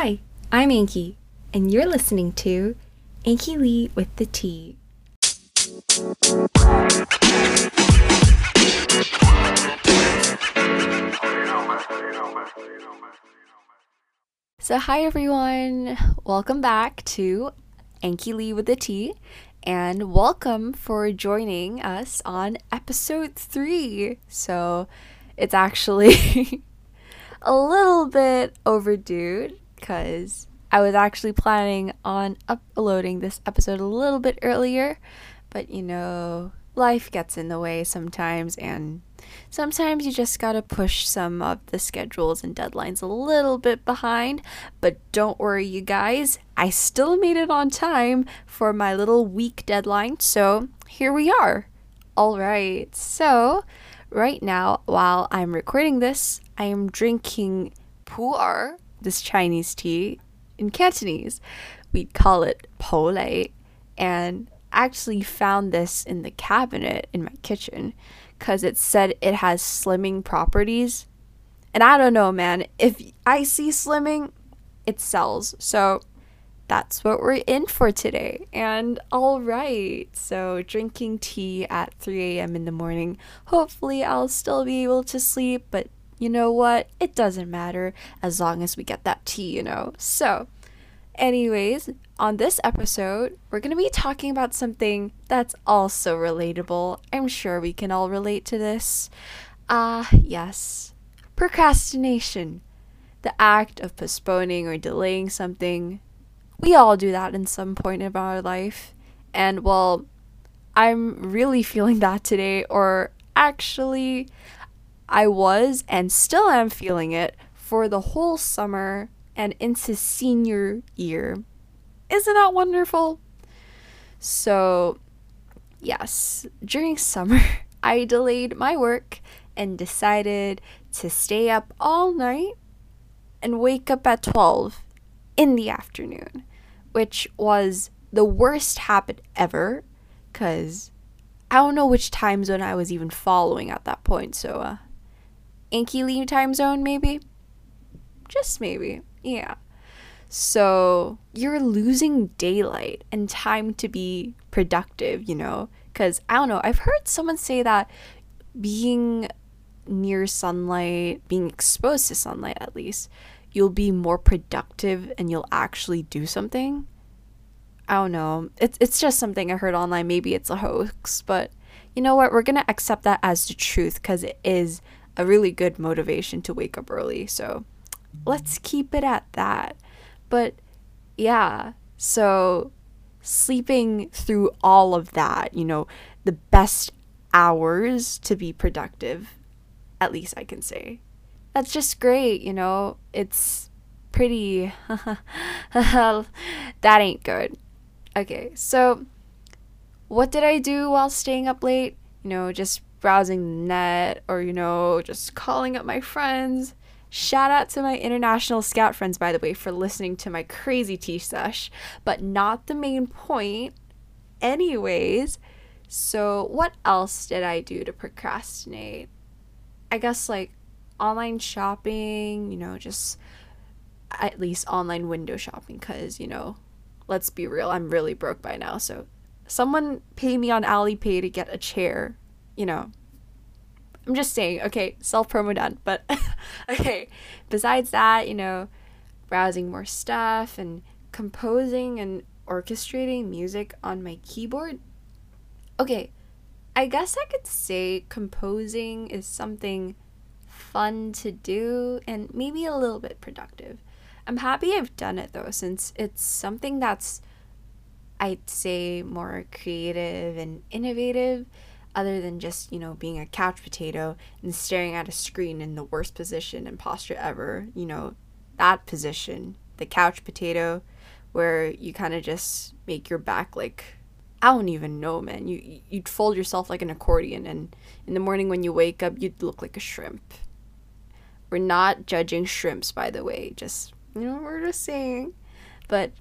Hi, I'm Anki, and you're listening to Anki Lee with the T. So, hi everyone, welcome back to Anki Lee with the T, and welcome for joining us on episode three. So, it's actually a little bit overdue because I was actually planning on uploading this episode a little bit earlier, but you know, life gets in the way sometimes, and sometimes you just gotta push some of the schedules and deadlines a little bit behind. But don't worry, you guys, I still made it on time for my little week deadline, so here we are. Alright, so right now, while I'm recording this, I am drinking pu'er, this Chinese tea, in Cantonese. We'd call it pole, and actually found this in the cabinet in my kitchen because it said it has slimming properties. And I don't know, man, if I see slimming, it sells. So that's what we're in for today. And all right, so drinking tea at 3 a.m. in the morning. Hopefully, I'll still be able to sleep, but you know what? It doesn't matter as long as we get that tea, you know? So, anyways, on this episode, we're going to be talking about something that's also relatable. I'm sure we can all relate to this. Ah, uh, yes, procrastination. The act of postponing or delaying something. We all do that in some point of our life. And well, I'm really feeling that today, or actually, I was and still am feeling it for the whole summer and into senior year. Isn't that wonderful? So, yes, during summer, I delayed my work and decided to stay up all night and wake up at 12 in the afternoon, which was the worst habit ever because I don't know which time zone I was even following at that point. So, uh, Anki Lee time zone, maybe? Just maybe. Yeah. So you're losing daylight and time to be productive, you know? Because I don't know, I've heard someone say that being near sunlight, being exposed to sunlight at least, you'll be more productive and you'll actually do something. I don't know. It's it's just something I heard online. Maybe it's a hoax, but you know what? We're gonna accept that as the truth because it is a really good motivation to wake up early. So let's keep it at that. But yeah, so sleeping through all of that, you know, the best hours to be productive, at least I can say. That's just great, you know. It's pretty. that ain't good. Okay, so what did I do while staying up late? You know, just browsing the net or, you know, just calling up my friends. Shout out to my international scout friends, by the way, for listening to my crazy tea sesh, but not the main point. Anyways, so what else did I do to procrastinate? I guess like online shopping, you know, just at least online window shopping, because, you know, let's be real, I'm really broke by now. So someone pay me on Alipay to get a chair you know, I'm just saying, okay, self promo done. But okay, besides that, you know, browsing more stuff and composing and orchestrating music on my keyboard. Okay, I guess I could say composing is something fun to do and maybe a little bit productive. I'm happy I've done it though, since it's something that's, I'd say, more creative and innovative other than just, you know, being a couch potato and staring at a screen in the worst position and posture ever, you know, that position, the couch potato, where you kind of just make your back like I don't even know, man. You you'd fold yourself like an accordion, and in the morning when you wake up, you'd look like a shrimp. We're not judging shrimps, by the way. Just you know, we're just saying. But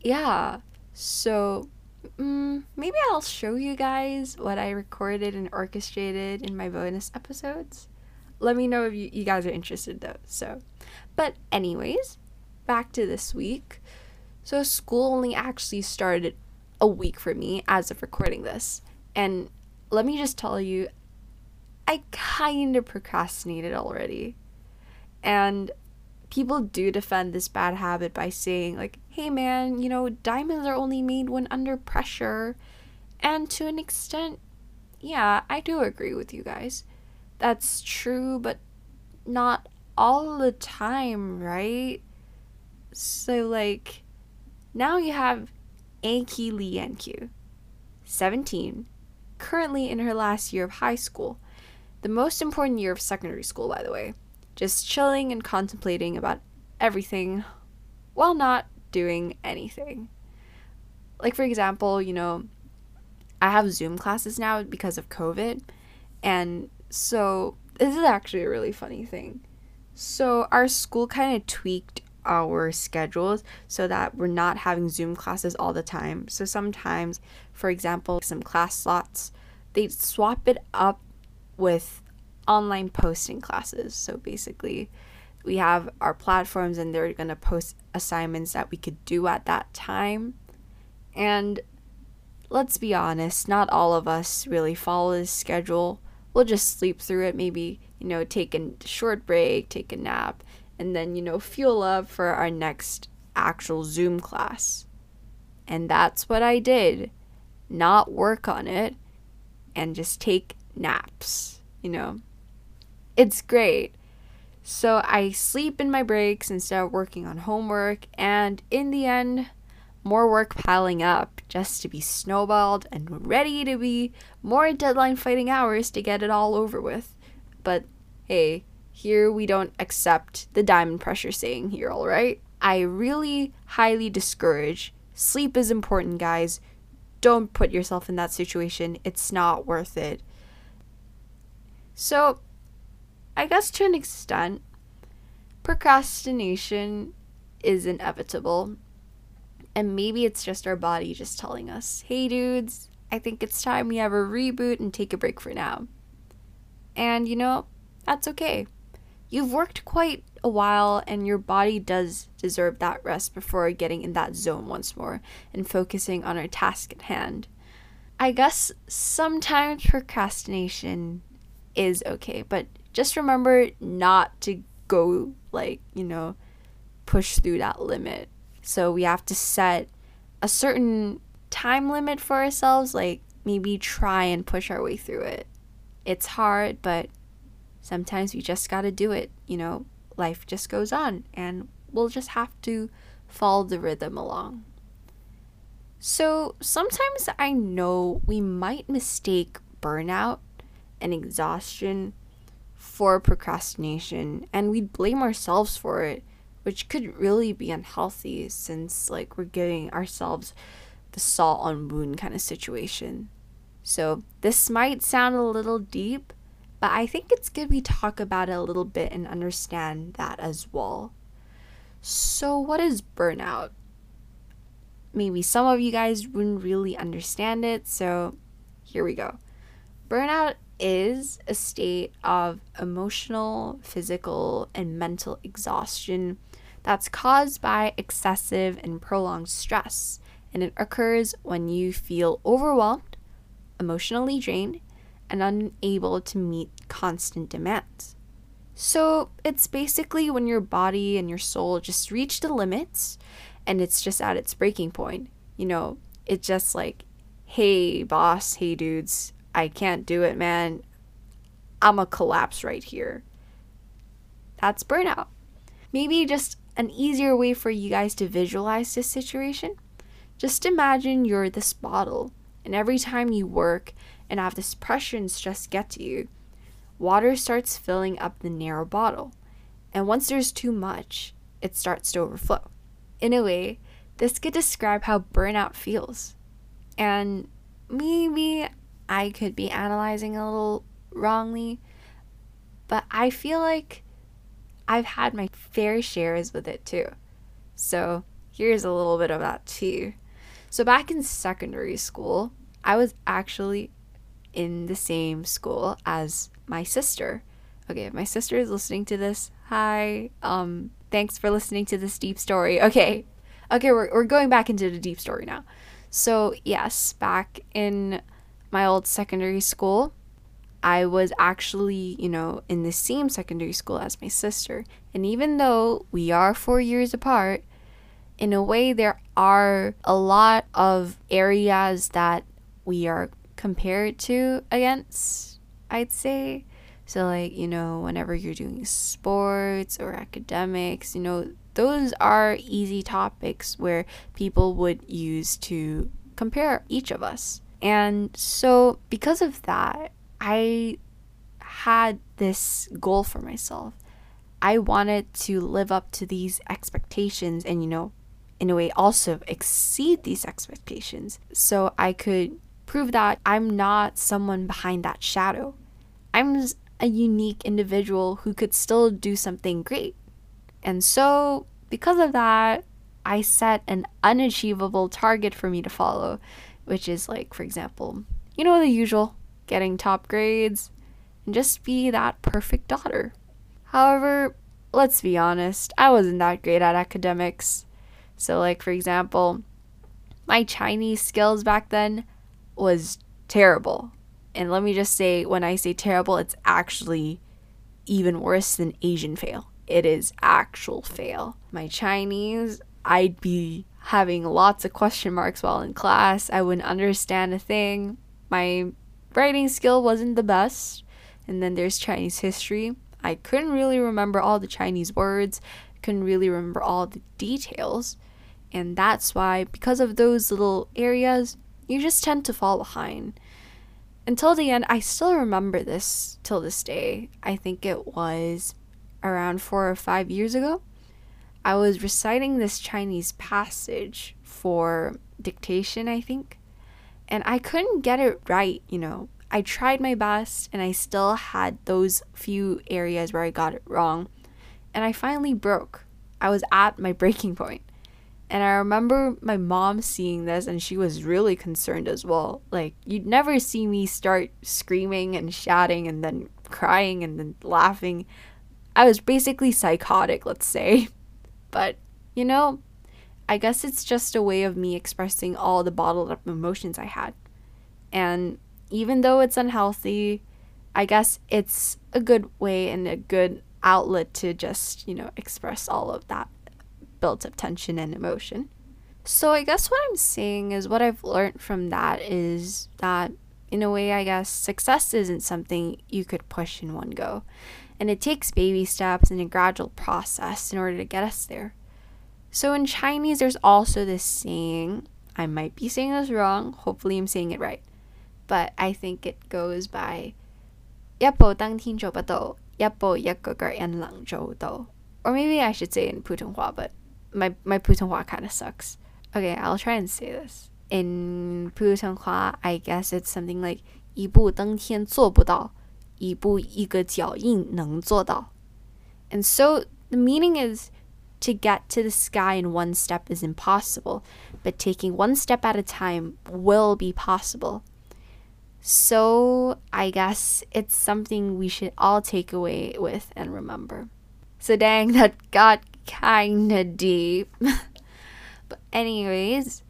yeah, so mm, maybe I'll show you guys what I recorded and orchestrated in my bonus episodes. Let me know if you, you guys are interested though. So, but anyways, back to this week. So school only actually started a week for me as of recording this. And let me just tell you, I kind of procrastinated already. And people do defend this bad habit by saying, like, hey man, you know, diamonds are only made when under pressure. And to an extent, yeah, I do agree with you guys. That's true, but not all the time, right? So, like, now you have Anki Lee Enkyu, 17, currently in her last year of high school, the most important year of secondary school, by the way, just chilling and contemplating about everything while not doing anything. Like, for example, you know, I have Zoom classes now because of COVID. And so this is actually a really funny thing. So our school kind of tweaked our schedules so that we're not having Zoom classes all the time. So sometimes, for example, some class slots, they swap it up with online posting classes. So basically, we have our platforms and they're going to post assignments that we could do at that time. And let's be honest, not all of us really follow this schedule. We'll just sleep through it, maybe, you know, take a short break, take a nap, and then, you know, fuel up for our next actual Zoom class. And that's what I did. Not work on it and just take naps, you know. It's great. So I sleep in my breaks instead of working on homework, and in the end, more work piling up just to be snowballed and ready to be more deadline fighting hours to get it all over with. But hey, here we don't accept the diamond pressure saying here, alright? I really highly discourage sleep is important, guys. Don't put yourself in that situation, it's not worth it. So, I guess to an extent, procrastination is inevitable and maybe it's just our body just telling us, hey dudes, I think it's time we have a reboot and take a break for now. And you know, that's okay. You've worked quite a while, and your body does deserve that rest before getting in that zone once more and focusing on our task at hand. I guess sometimes procrastination is okay, but just remember not to go, like, you know, push through that limit so we have to set a certain time limit for ourselves, like maybe try and push our way through it. It's hard, but sometimes we just got to do it. You know, life just goes on and we'll just have to follow the rhythm along. So sometimes I know we might mistake burnout and exhaustion for procrastination and we'd blame ourselves for it which could really be unhealthy since like we're giving ourselves the salt on wound kind of situation. So this might sound a little deep, but I think it's good we talk about it a little bit and understand that as well. So what is burnout? Maybe some of you guys wouldn't really understand it, so here we go. Burnout is a state of emotional, physical, and mental exhaustion that's caused by excessive and prolonged stress, and it occurs when you feel overwhelmed, emotionally drained, and unable to meet constant demands. So it's basically when your body and your soul just reach the limits and it's just at its breaking point. You know, it's just like, hey, boss, hey, dudes, I can't do it, man. I'm a collapse right here. That's burnout. Maybe just an easier way for you guys to visualize this situation? Just imagine you're this bottle, and every time you work and have this pressure and stress get to you, water starts filling up the narrow bottle. And once there's too much, it starts to overflow. In a way, this could describe how burnout feels. And maybe I could be analyzing a little wrongly, but I feel like I've had my fair shares with it too. So here's a little bit of that too. So back in secondary school, I was actually in the same school as my sister. Okay, if my sister is listening to this, hi. Um, Thanks for listening to this deep story. Okay. Okay, we're, we're going back into the deep story now. So, yes, back in my old secondary school, I was actually, you know, in the same secondary school as my sister. And even though we are four years apart, in a way, there are a lot of areas that we are compared to against, I'd say. So, like, you know, whenever you're doing sports or academics, you know, those are easy topics where people would use to compare each of us. And so, because of that, I had this goal for myself. I wanted to live up to these expectations and, you know, in a way also exceed these expectations so I could prove that I'm not someone behind that shadow. I'm a unique individual who could still do something great. And so, because of that, I set an unachievable target for me to follow, which is like, for example, you know, the usual getting top grades, and just be that perfect daughter. However, let's be honest, I wasn't that great at academics. So, like, for example, my Chinese skills back then was terrible. And let me just say, when I say terrible, it's actually even worse than Asian fail. It is actual fail. My Chinese, I'd be having lots of question marks while in class. I wouldn't understand a thing. My writing skill wasn't the best. And then there's Chinese history. I couldn't really remember all the Chinese words, couldn't really remember all the details. And that's why, because of those little areas, you just tend to fall behind. Until the end, I still remember this till this day. I think it was around four or five years ago. I was reciting this Chinese passage for dictation, I think and I couldn't get it right, you know. I tried my best and I still had those few areas where I got it wrong. And I finally broke. I was at my breaking point. And I remember my mom seeing this and she was really concerned as well. Like, you'd never see me start screaming and shouting and then crying and then laughing. I was basically psychotic, let's say. But, you know, I guess it's just a way of me expressing all the bottled up emotions I had. And even though it's unhealthy, I guess it's a good way and a good outlet to just, you know, express all of that built up tension and emotion. So I guess what I'm saying is what I've learned from that is that in a way I guess success isn't something you could push in one go And it takes baby steps and a gradual process in order to get us there. So in Chinese, there's also this saying. I might be saying this wrong. Hopefully, I'm saying it right. But I think it goes by 一步登天做不到，一步一个个人能做到. Or maybe I should say it in 普通话, but my, my 普通话 kind of sucks. Okay, I'll try and say this. In 普通话, I guess it's something like 一步登天做不到， 一步一个脚印能做到. And so the meaning is to get to the sky in one step is impossible, but taking one step at a time will be possible. So, I guess it's something we should all take away with and remember. So, dang, that got kinda deep. but, anyways,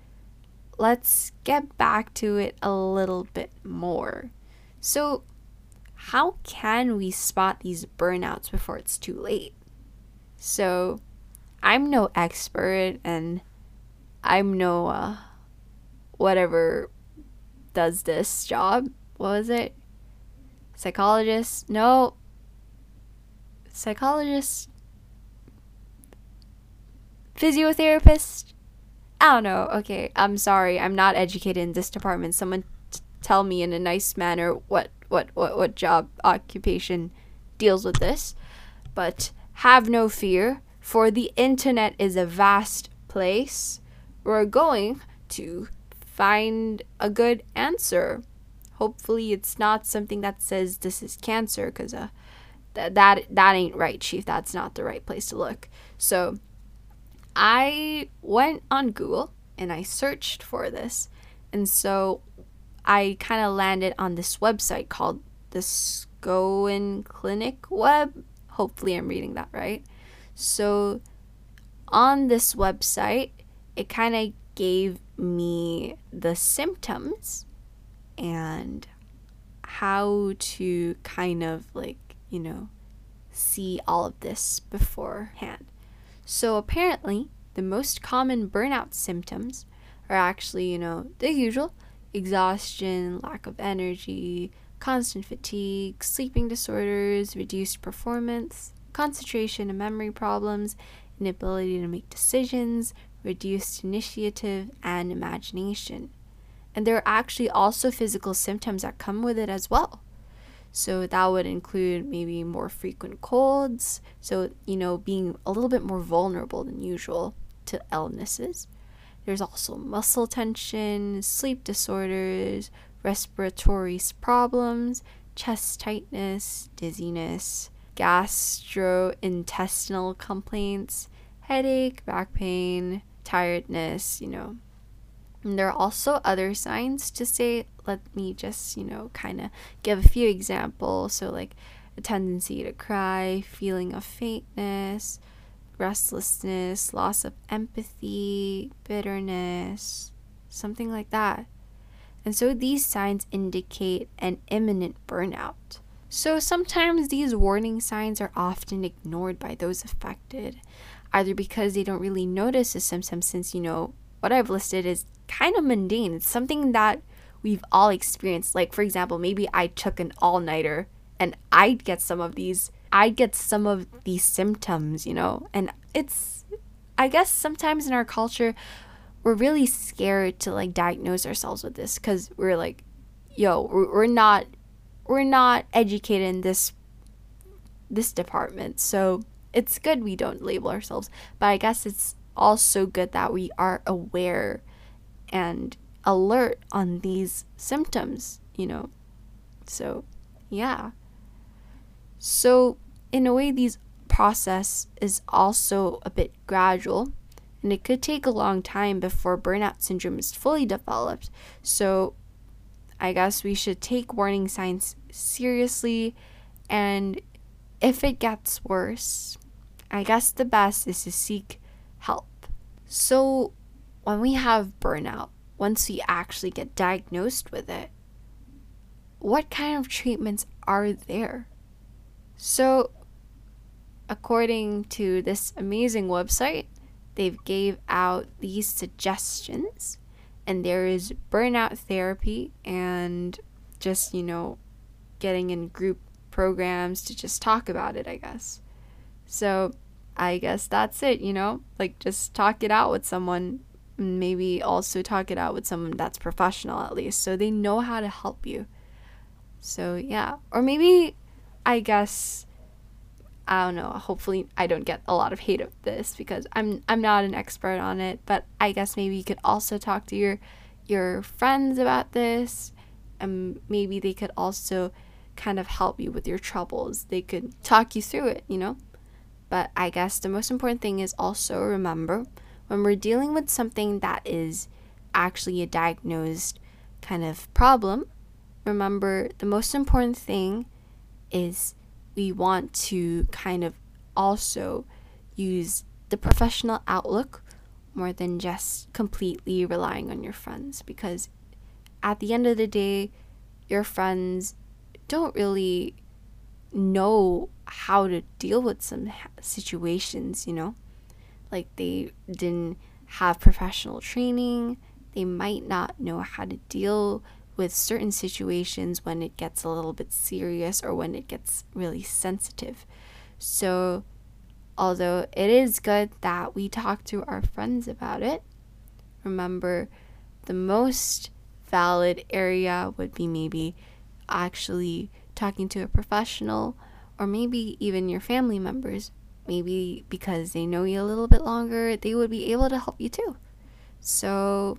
let's get back to it a little bit more. So, how can we spot these burnouts before it's too late? So, I'm no expert and I'm no uh, whatever does this job. What was it? Psychologist? No. Psychologist? Physiotherapist? I don't know. Okay, I'm sorry. I'm not educated in this department. Someone t- tell me in a nice manner what what what what job occupation deals with this. But have no fear for the internet is a vast place. We're going to find a good answer. Hopefully, it's not something that says this is cancer, because uh, th- that that ain't right, chief. That's not the right place to look. So, I went on Google and I searched for this, and so I kind of landed on this website called the Scone Clinic Web. Hopefully, I'm reading that right. So on this website, it kind of gave me the symptoms and how to kind of like, you know, see all of this beforehand. So apparently, the most common burnout symptoms are actually, you know, the usual exhaustion, lack of energy, constant fatigue, sleeping disorders, reduced performance, concentration and memory problems, inability to make decisions, reduced initiative, and imagination. And there are actually also physical symptoms that come with it as well. So that would include maybe more frequent colds, so, you know, being a little bit more vulnerable than usual to illnesses. There's also muscle tension, sleep disorders, respiratory problems, chest tightness, dizziness, gastrointestinal complaints, headache, back pain, tiredness, you know. And there are also other signs to say, let me just, you know, kind of give a few examples. So, like a tendency to cry, feeling of faintness, restlessness, loss of empathy, bitterness, something like that. And so these signs indicate an imminent burnout. So sometimes these warning signs are often ignored by those affected, either because they don't really notice the symptoms, since, you know, what I've listed is kind of mundane. It's something that we've all experienced. Like, for example, maybe I took an all nighter and I'd get some of these, I'd get some of these symptoms, you know, and it's, I guess sometimes in our culture, we're really scared to like diagnose ourselves with this because we're like, yo, we're not, we're not educated in this, this department. So it's good we don't label ourselves, but I guess it's also good that we are aware and alert on these symptoms, you know. So, yeah. So, in a way, these process is also a bit gradual and it could take a long time before burnout syndrome is fully developed. So, I guess we should take warning signs seriously and if it gets worse, I guess the best is to seek help. So, when we have burnout, once we actually get diagnosed with it, what kind of treatments are there? So, according to this amazing website, they've gave out these suggestions and there is burnout therapy and just, you know, getting in group programs to just talk about it, I guess. So, I guess that's it, you know? Like just talk it out with someone maybe also talk it out with someone that's professional at least so they know how to help you. So, yeah. Or maybe I guess I don't know, hopefully I don't get a lot of hate of this because I'm I'm not an expert on it, but I guess maybe you could also talk to your your friends about this and maybe they could also kind of help you with your troubles. They could talk you through it, you know? But I guess the most important thing is also remember when we're dealing with something that is actually a diagnosed kind of problem, remember the most important thing is we want to kind of also use the professional outlook more than just completely relying on your friends because at the end of the day, your friends don't really know how to deal with some situations, you know? Like they didn't have professional training, they might not know how to deal with certain situations when it gets a little bit serious or when it gets really sensitive. So, although it is good that we talk to our friends about it, remember the most valid area would be maybe actually talking to a professional or maybe even your family members. Maybe because they know you a little bit longer, they would be able to help you too. So,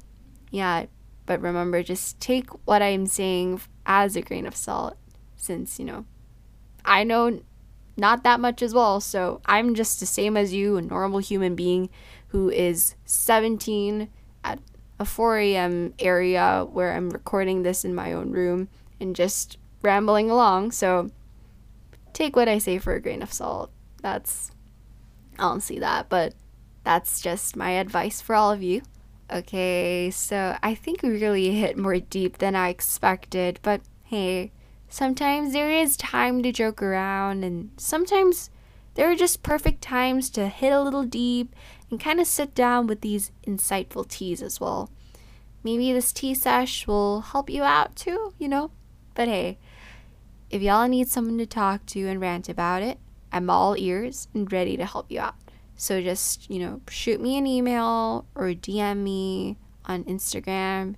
yeah, but remember, just take what I'm saying as a grain of salt, since, you know, I know not that much as well. So I'm just the same as you, a normal human being who is 17 at a 4 a.m. area where I'm recording this in my own room and just rambling along. So take what I say for a grain of salt. That's, I don't see that, but that's just my advice for all of you. Okay, so I think we really hit more deep than I expected, but hey, sometimes there is time to joke around, and sometimes there are just perfect times to hit a little deep and kind of sit down with these insightful teas as well. Maybe this tea sesh will help you out too, you know? But hey, if y'all need someone to talk to and rant about it, I'm all ears and ready to help you out. So just, you know, shoot me an email or DM me on Instagram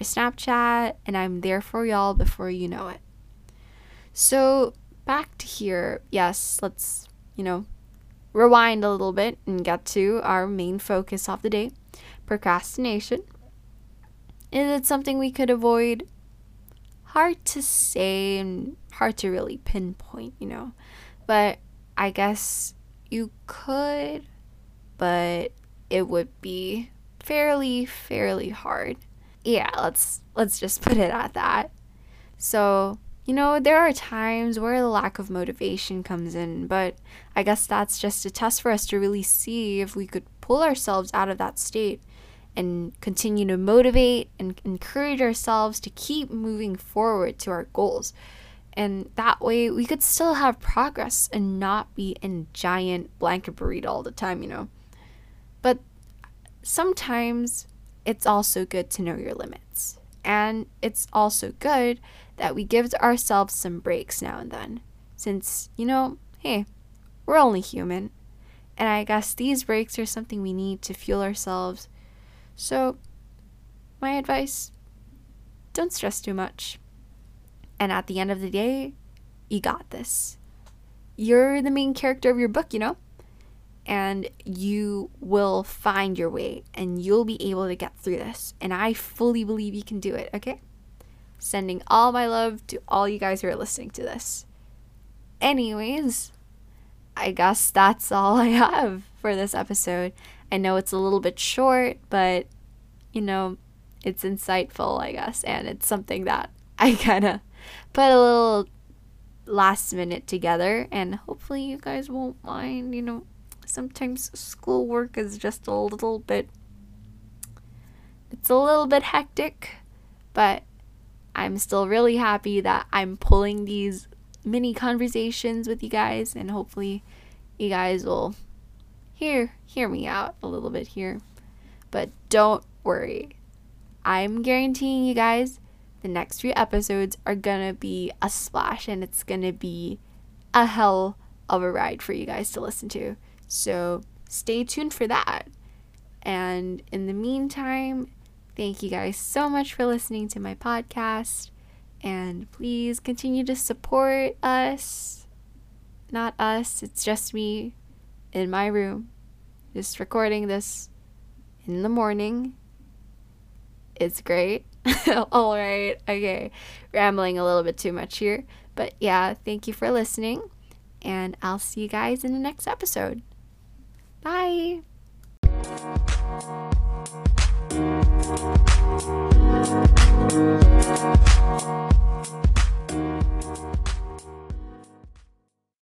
or Snapchat, and I'm there for y'all before you know it. So, back to here. Yes, let's, you know, rewind a little bit and get to our main focus of the day procrastination. Is it something we could avoid? Hard to say and hard to really pinpoint, you know. But I guess you could, but it would be fairly fairly hard. Yeah, let's let's just put it at that. So, you know, there are times where the lack of motivation comes in, but I guess that's just a test for us to really see if we could pull ourselves out of that state and continue to motivate and encourage ourselves to keep moving forward to our goals. And that way we could still have progress and not be in giant blanket burrito all the time, you know. But sometimes it's also good to know your limits. And it's also good that we give ourselves some breaks now and then. Since, you know, hey, we're only human. And I guess these breaks are something we need to fuel ourselves. So, my advice don't stress too much. And at the end of the day, you got this. You're the main character of your book, you know? And you will find your way and you'll be able to get through this. And I fully believe you can do it, okay? Sending all my love to all you guys who are listening to this. Anyways, I guess that's all I have for this episode. I know it's a little bit short, but you know, it's insightful, I guess, and it's something that I kind of put a little last minute together and hopefully you guys won't mind you know sometimes schoolwork is just a little bit it's a little bit hectic but i'm still really happy that i'm pulling these mini conversations with you guys and hopefully you guys will hear hear me out a little bit here. But don't worry. I'm guaranteeing you guys the next few episodes are gonna be a splash and it's gonna be a hell of a ride for you guys to listen to. So stay tuned for that. And in the meantime, thank you guys so much for listening to my podcast. And please continue to support us. Not us, it's just me in my room, just recording this in the morning. It's great. All right. Okay. Rambling a little bit too much here. But yeah, thank you for listening. And I'll see you guys in the next episode. Bye.